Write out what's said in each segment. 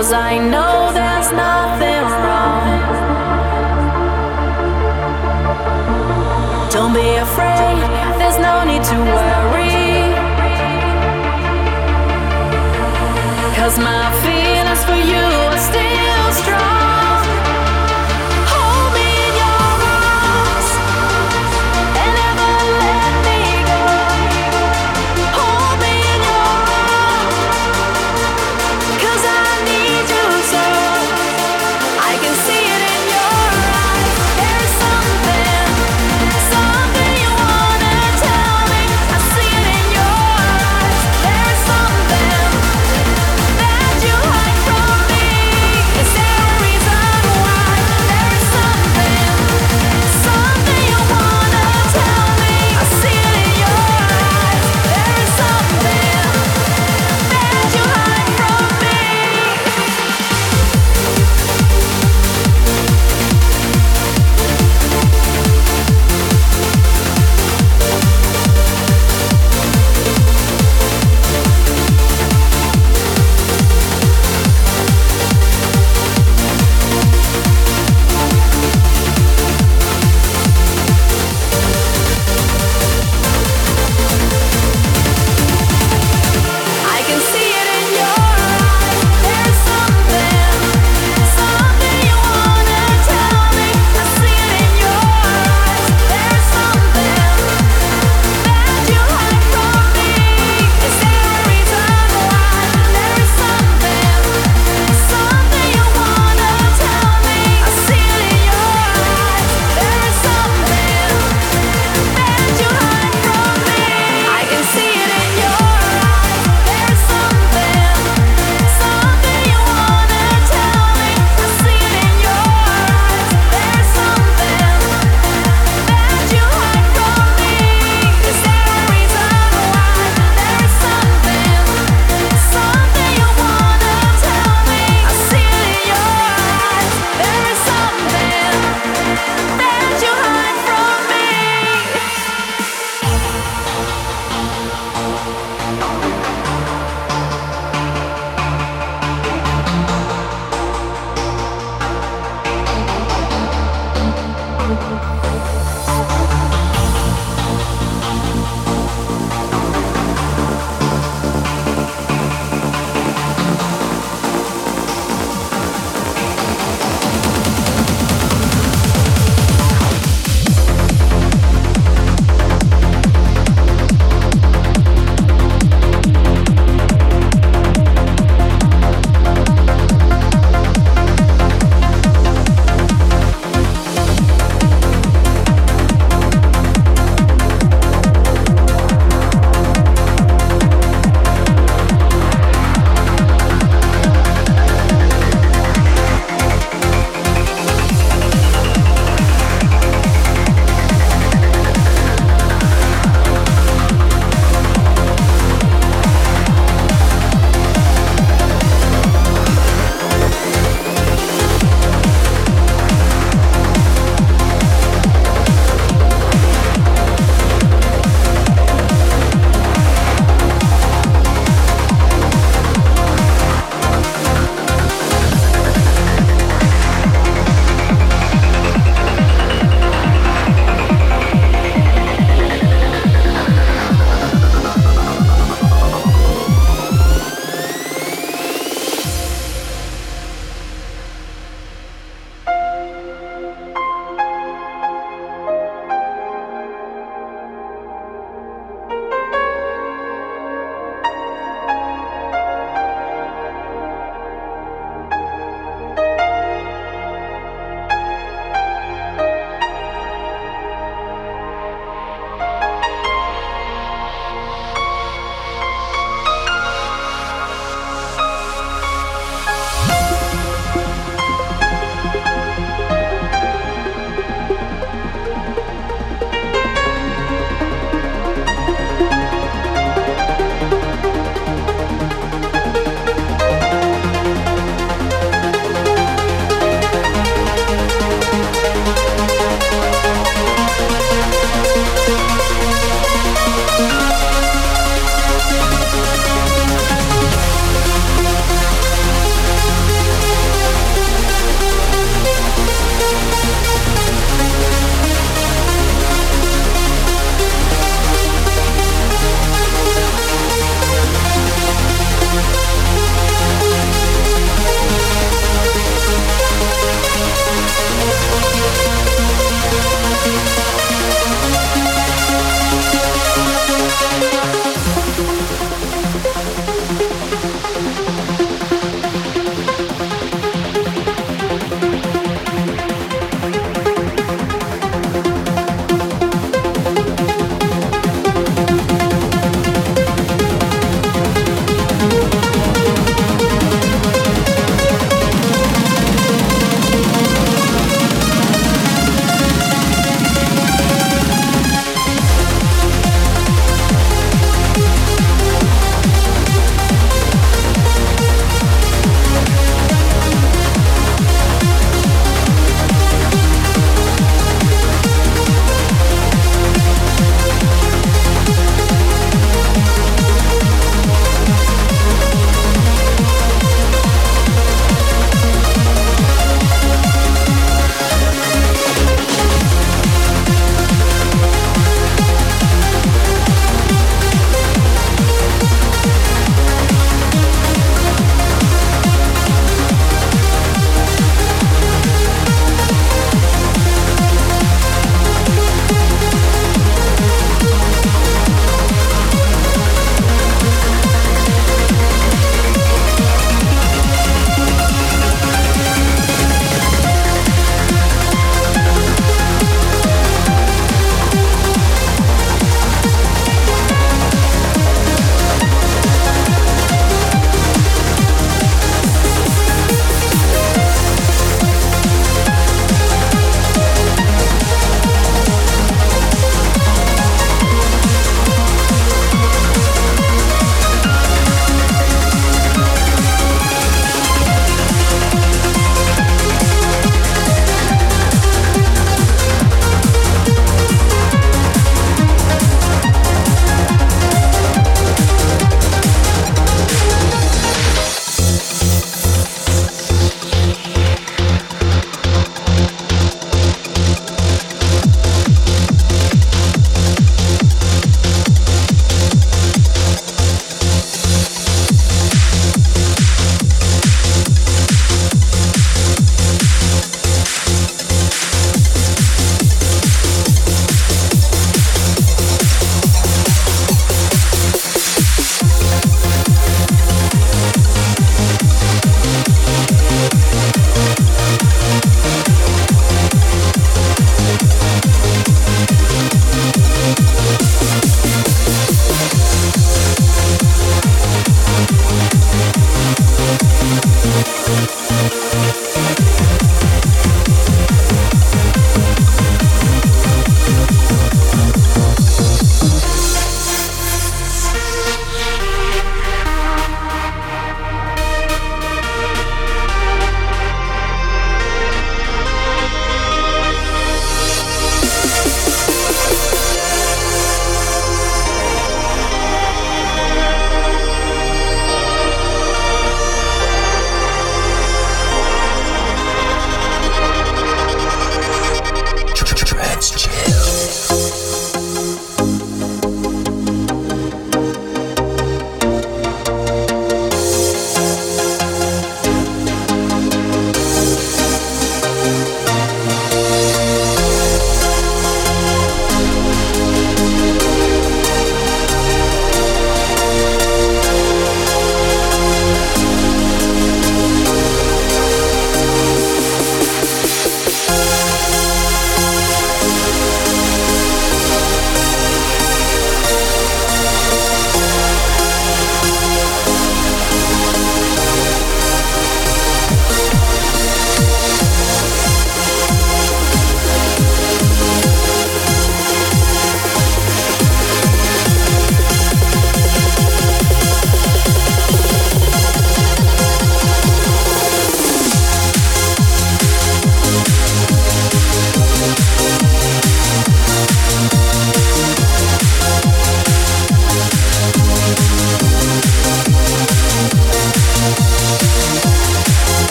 I know there's see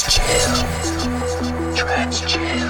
Trans chill. Trans chill.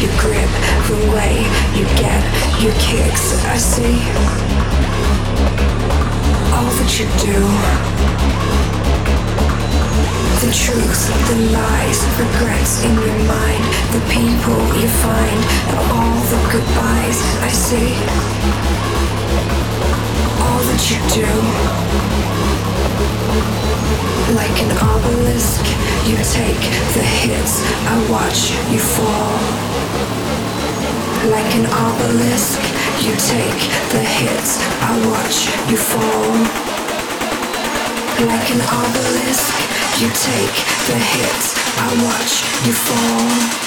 you grip, the way you get your kicks. I see all that you do. The truth, the lies, regrets in your mind, the people you find, all the goodbyes. I see all that you do. Like an obelisk you take the hits, I watch you fall. Like an obelisk, you take the hits, I watch you fall. Like an obelisk, you take the hits, I watch you fall.